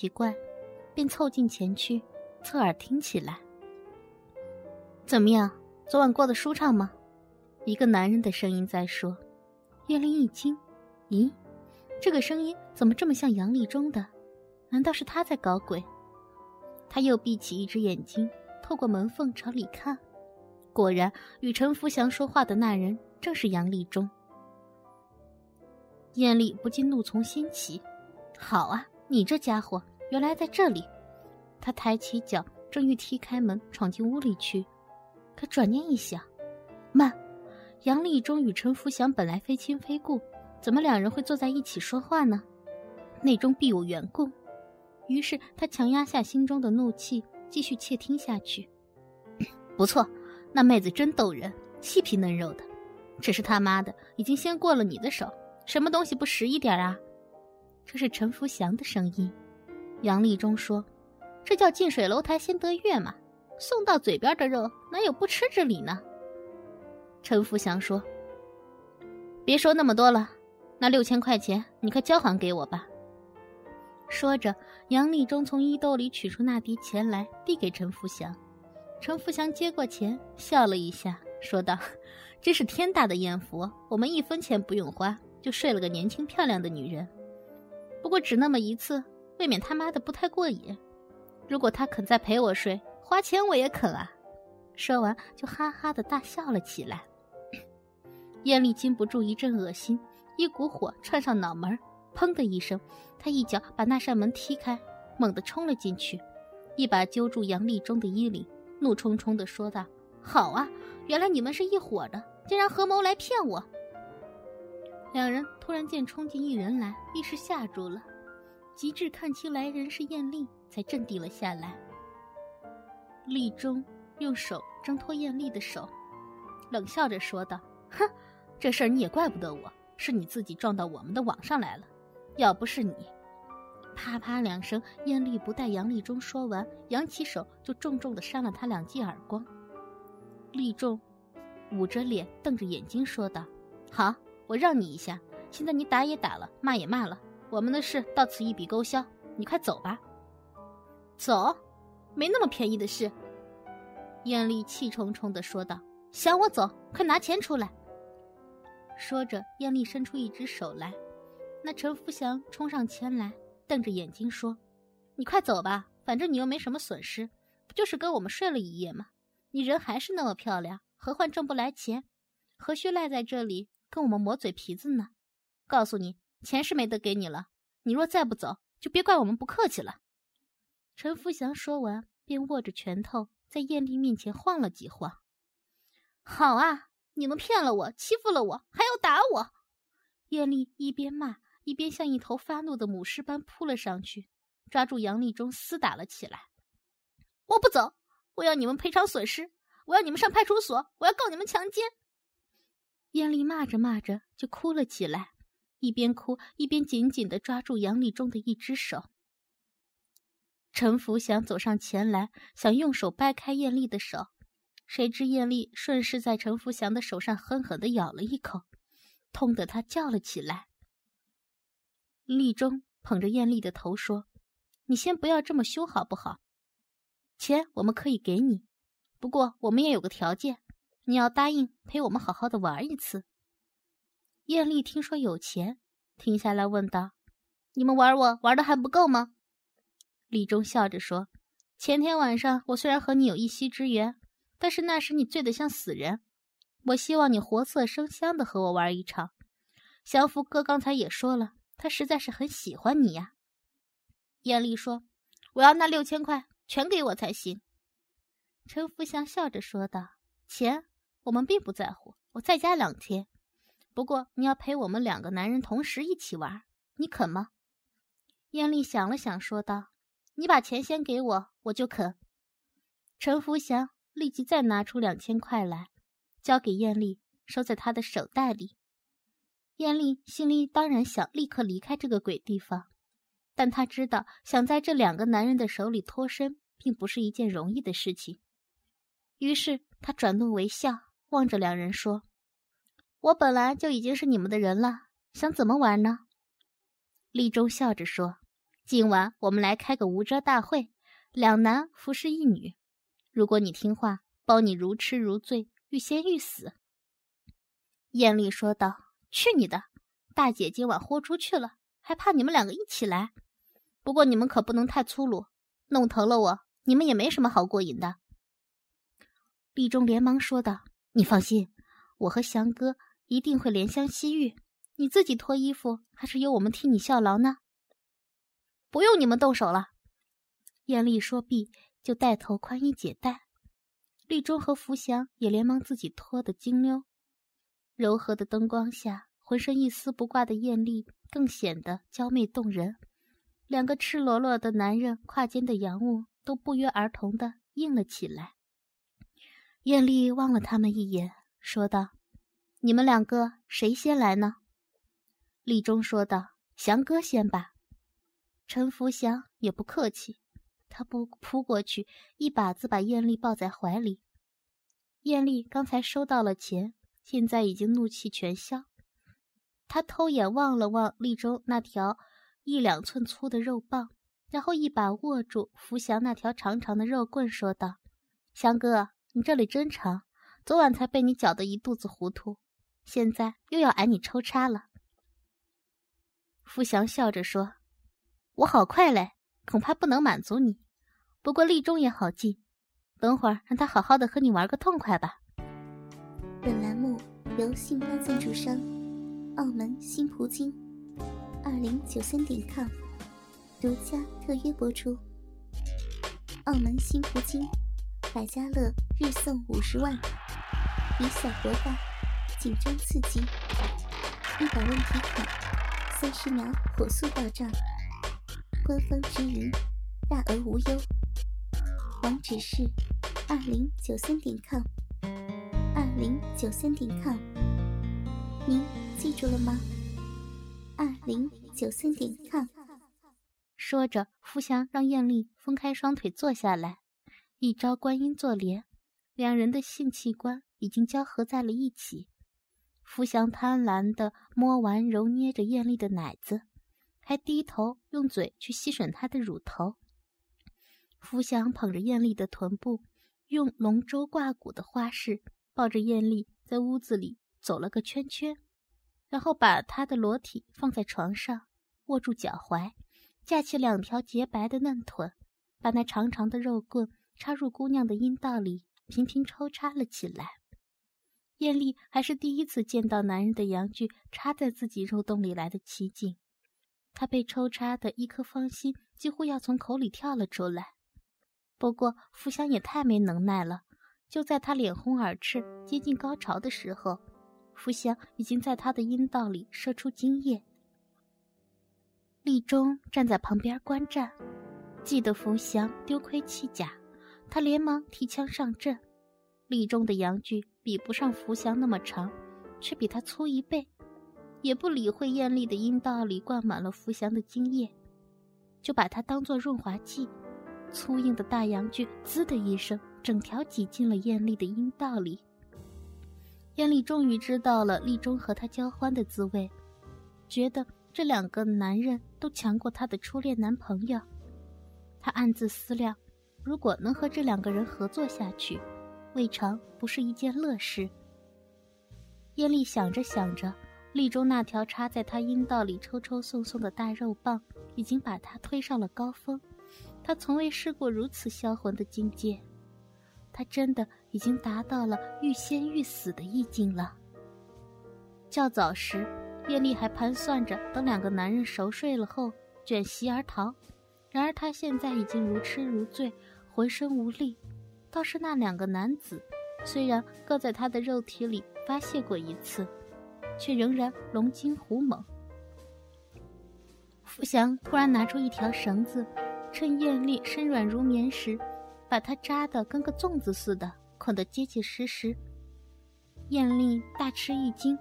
奇怪，便凑近前去，侧耳听起来。怎么样，昨晚过得舒畅吗？一个男人的声音在说。叶灵一惊，咦，这个声音怎么这么像杨立忠的？难道是他在搞鬼？他又闭起一只眼睛，透过门缝朝里看，果然与陈福祥说话的那人正是杨立忠。艳丽不禁怒从心起，好啊，你这家伙原来在这里！他抬起脚，正欲踢开门闯进屋里去，可转念一想，慢。杨立忠与陈福祥本来非亲非故，怎么两人会坐在一起说话呢？内中必有缘故。于是他强压下心中的怒气，继续窃听下去。不错，那妹子真逗人，细皮嫩肉的。只是他妈的，已经先过了你的手，什么东西不实一点啊？这是陈福祥的声音。杨立忠说：“这叫近水楼台先得月嘛，送到嘴边的肉，哪有不吃之理呢？”陈福祥说：“别说那么多了，那六千块钱你快交还给我吧。”说着，杨立忠从衣兜里取出那叠钱来，递给陈福祥。陈福祥接过钱，笑了一下，说道：“真是天大的艳福，我们一分钱不用花，就睡了个年轻漂亮的女人。不过只那么一次，未免他妈的不太过瘾。如果他肯再陪我睡，花钱我也肯啊。”说完，就哈哈的大笑了起来。艳丽禁不住一阵恶心，一股火窜上脑门砰的一声，她一脚把那扇门踢开，猛地冲了进去，一把揪住杨立忠的衣领，怒冲冲的说道：“好啊，原来你们是一伙的，竟然合谋来骗我！”两人突然见冲进一人来，一时吓住了，极致看清来人是艳丽，才镇定了下来。立中用手挣脱艳丽的手，冷笑着说道：“哼。”这事儿你也怪不得我，是你自己撞到我们的网上来了。要不是你，啪啪两声，艳丽不待杨立忠说完，扬起手就重重的扇了他两记耳光。立中捂着脸，瞪着眼睛说道：“好，我让你一下。现在你打也打了，骂也骂了，我们的事到此一笔勾销。你快走吧。”走，没那么便宜的事。艳丽气冲冲的说道：“想我走，快拿钱出来。”说着，艳丽伸出一只手来，那陈福祥冲上前来，瞪着眼睛说：“你快走吧，反正你又没什么损失，不就是跟我们睡了一夜吗？你人还是那么漂亮，何患挣不来钱？何须赖在这里跟我们磨嘴皮子呢？告诉你，钱是没得给你了。你若再不走，就别怪我们不客气了。”陈福祥说完，便握着拳头在艳丽面前晃了几晃。“好啊。”你们骗了我，欺负了我，还要打我！艳丽一边骂，一边像一头发怒的母狮般扑了上去，抓住杨立忠厮打了起来。我不走，我要你们赔偿损失，我要你们上派出所，我要告你们强奸！艳丽骂着骂着就哭了起来，一边哭一边紧紧的抓住杨立忠的一只手。陈福祥走上前来，想用手掰开艳丽的手。谁知艳丽顺势在陈福祥的手上狠狠地咬了一口，痛得他叫了起来。立中捧着艳丽的头说：“你先不要这么凶好不好？钱我们可以给你，不过我们也有个条件，你要答应陪我们好好的玩一次。”艳丽听说有钱，停下来问道：“你们玩我玩的还不够吗？”李忠笑着说：“前天晚上我虽然和你有一席之缘。”但是那时你醉得像死人，我希望你活色生香的和我玩一场。祥福哥刚才也说了，他实在是很喜欢你呀。艳丽说：“我要那六千块，全给我才行。”陈福祥笑着说道：“钱我们并不在乎，我再加两千。不过你要陪我们两个男人同时一起玩，你肯吗？”艳丽想了想，说道：“你把钱先给我，我就肯。”陈福祥。立即再拿出两千块来，交给艳丽，收在他的手袋里。艳丽心里当然想立刻离开这个鬼地方，但她知道想在这两个男人的手里脱身，并不是一件容易的事情。于是她转怒为笑，望着两人说：“我本来就已经是你们的人了，想怎么玩呢？”立中笑着说：“今晚我们来开个无遮大会，两男服侍一女。如果你听话，包你如痴如醉，欲仙欲死。”艳丽说道：“去你的！大姐今晚豁出去了，还怕你们两个一起来？不过你们可不能太粗鲁，弄疼了我，你们也没什么好过瘾的。”立中连忙说道：“你放心，我和祥哥一定会怜香惜玉。你自己脱衣服，还是由我们替你效劳呢？不用你们动手了。”艳丽说毕，就带头宽衣解带。立中和福祥也连忙自己脱得精溜。柔和的灯光下，浑身一丝不挂的艳丽更显得娇媚动人。两个赤裸裸的男人胯间的阳物都不约而同的硬了起来。艳丽望了他们一眼，说道：“你们两个谁先来呢？”立中说道：“祥哥先吧。”陈福祥也不客气，他扑扑过去，一把子把艳丽抱在怀里。艳丽刚才收到了钱。现在已经怒气全消，他偷眼望了望立中那条一两寸粗的肉棒，然后一把握住福祥那条长长的肉棍，说道：“祥哥，你这里真长，昨晚才被你搅得一肚子糊涂，现在又要挨你抽插了。”福祥笑着说：“我好快嘞，恐怕不能满足你。不过立中也好进，等会儿让他好好的和你玩个痛快吧。”本栏目由信发赞助商澳门新葡京二零九三点 com 独家特约播出。澳门新葡京百家乐日送五十万，以小博大，紧张刺激，一百问题卡，三十秒火速到账，官方直营，大额无忧。网址是二零九三点 com 二。零九三点 com，您记住了吗？二零九三点 com。说着，福祥让艳丽分开双腿坐下来，一招观音坐莲，两人的性器官已经交合在了一起。福祥贪婪地摸完揉捏着艳丽的奶子，还低头用嘴去吸吮她的乳头。福祥捧着艳丽的臀部，用龙舟挂鼓的花式。抱着艳丽在屋子里走了个圈圈，然后把她的裸体放在床上，握住脚踝，架起两条洁白的嫩臀，把那长长的肉棍插入姑娘的阴道里，频频抽插了起来。艳丽还是第一次见到男人的阳具插在自己肉洞里来的奇景，她被抽插的一颗芳心几乎要从口里跳了出来。不过福香也太没能耐了。就在他脸红耳赤、接近高潮的时候，福祥已经在他的阴道里射出精液。立中站在旁边观战，记得福祥丢盔弃甲，他连忙提枪上阵。立中的阳具比不上福祥那么长，却比他粗一倍，也不理会艳丽的阴道里灌满了福祥的精液，就把它当做润滑剂。粗硬的大阳具“滋”的一声。整条挤进了艳丽的阴道里。艳丽终于知道了丽中和他交欢的滋味，觉得这两个男人都强过她的初恋男朋友。她暗自思量，如果能和这两个人合作下去，未尝不是一件乐事。艳丽想着想着，丽中那条插在她阴道里抽抽送送的大肉棒，已经把她推上了高峰。她从未试过如此销魂的境界。他真的已经达到了欲仙欲死的意境了。较早时，艳丽还盘算着等两个男人熟睡了后卷席而逃，然而她现在已经如痴如醉，浑身无力。倒是那两个男子，虽然各在她的肉体里发泄过一次，却仍然龙精虎猛。福祥突然拿出一条绳子，趁艳丽身软如棉时。把她扎得跟个粽子似的，捆得结结实实。艳丽大吃一惊，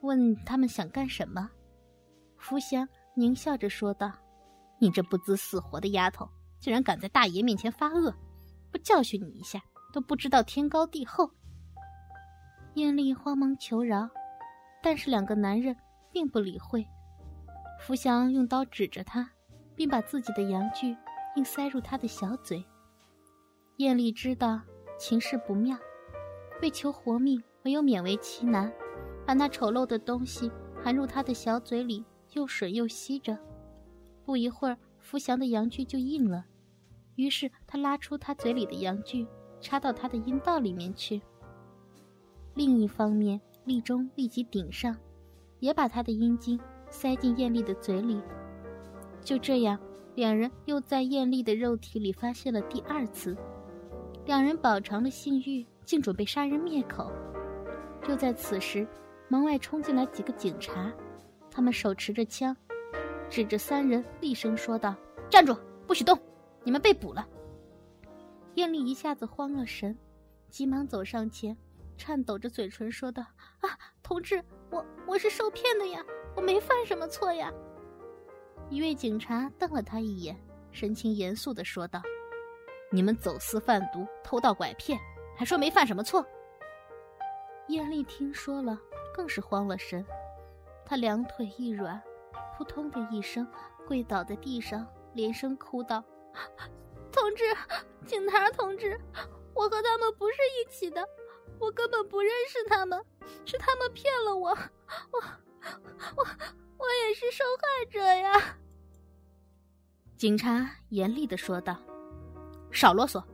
问他们想干什么。福祥狞笑着说道：“你这不知死活的丫头，竟然敢在大爷面前发恶！不教训你一下，都不知道天高地厚。”艳丽慌忙求饶，但是两个男人并不理会。福祥用刀指着他，并把自己的阳具硬塞入他的小嘴。艳丽知道情势不妙，为求活命，唯有勉为其难，把那丑陋的东西含入他的小嘴里，又吮又吸着。不一会儿，福祥的阳具就硬了，于是他拉出他嘴里的阳具，插到他的阴道里面去。另一方面，立中立即顶上，也把他的阴茎塞进艳丽的嘴里。就这样，两人又在艳丽的肉体里发现了第二次。两人饱尝了性欲，竟准备杀人灭口。就在此时，门外冲进来几个警察，他们手持着枪，指着三人，厉声说道：“站住，不许动！你们被捕了。”艳丽一下子慌了神，急忙走上前，颤抖着嘴唇说道：“啊，同志，我我是受骗的呀，我没犯什么错呀。”一位警察瞪了他一眼，神情严肃的说道。你们走私贩毒、偷盗拐骗，还说没犯什么错。艳丽听说了，更是慌了神，她两腿一软，扑通的一声跪倒在地上，连声哭道：“同志，警察同志，我和他们不是一起的，我根本不认识他们，是他们骗了我，我，我，我也是受害者呀。”警察严厉的说道。少啰嗦！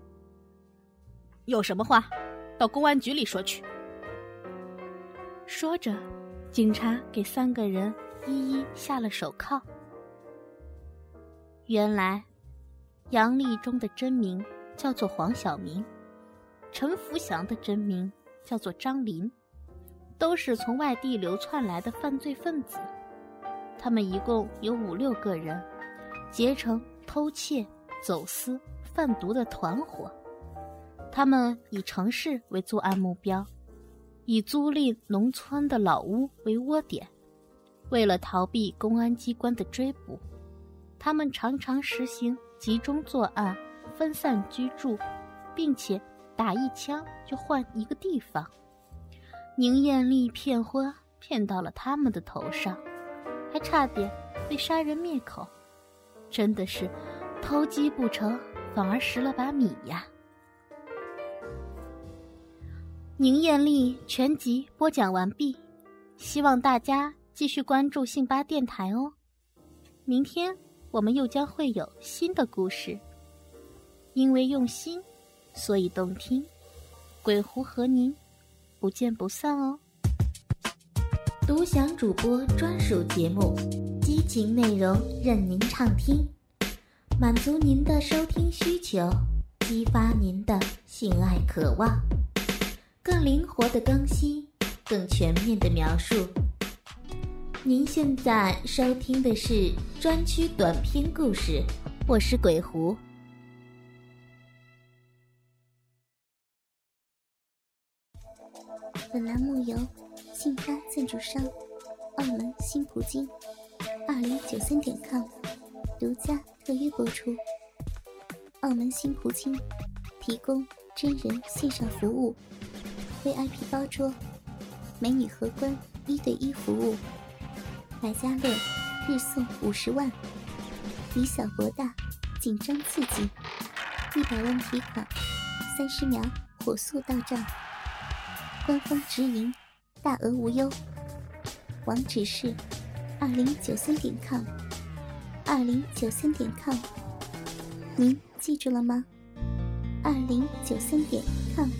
有什么话，到公安局里说去。说着，警察给三个人一一下了手铐。原来，杨立忠的真名叫做黄晓明，陈福祥的真名叫做张林，都是从外地流窜来的犯罪分子。他们一共有五六个人，结成偷窃、走私。贩毒的团伙，他们以城市为作案目标，以租赁农村的老屋为窝点。为了逃避公安机关的追捕，他们常常实行集中作案、分散居住，并且打一枪就换一个地方。宁艳丽骗婚骗到了他们的头上，还差点被杀人灭口，真的是偷鸡不成。反而蚀了把米呀！宁艳丽全集播讲完毕，希望大家继续关注信巴电台哦。明天我们又将会有新的故事，因为用心，所以动听。鬼狐和您不见不散哦！独享主播专属节目，激情内容任您畅听。满足您的收听需求，激发您的性爱渴望，更灵活的更新，更全面的描述。您现在收听的是专区短篇故事，我是鬼狐。本栏目由信发赞助商澳门新葡京二零九三点 com 独家。特约播出，澳门新葡京提供真人线上服务，VIP 包桌，美女荷官一对一服务，百家乐日送五十万，以小博大，紧张刺激，一百万提款，三十秒火速到账，官方直营，大额无忧，网址是二零九三点 com。二零九三点 com，您记住了吗？二零九三点 com。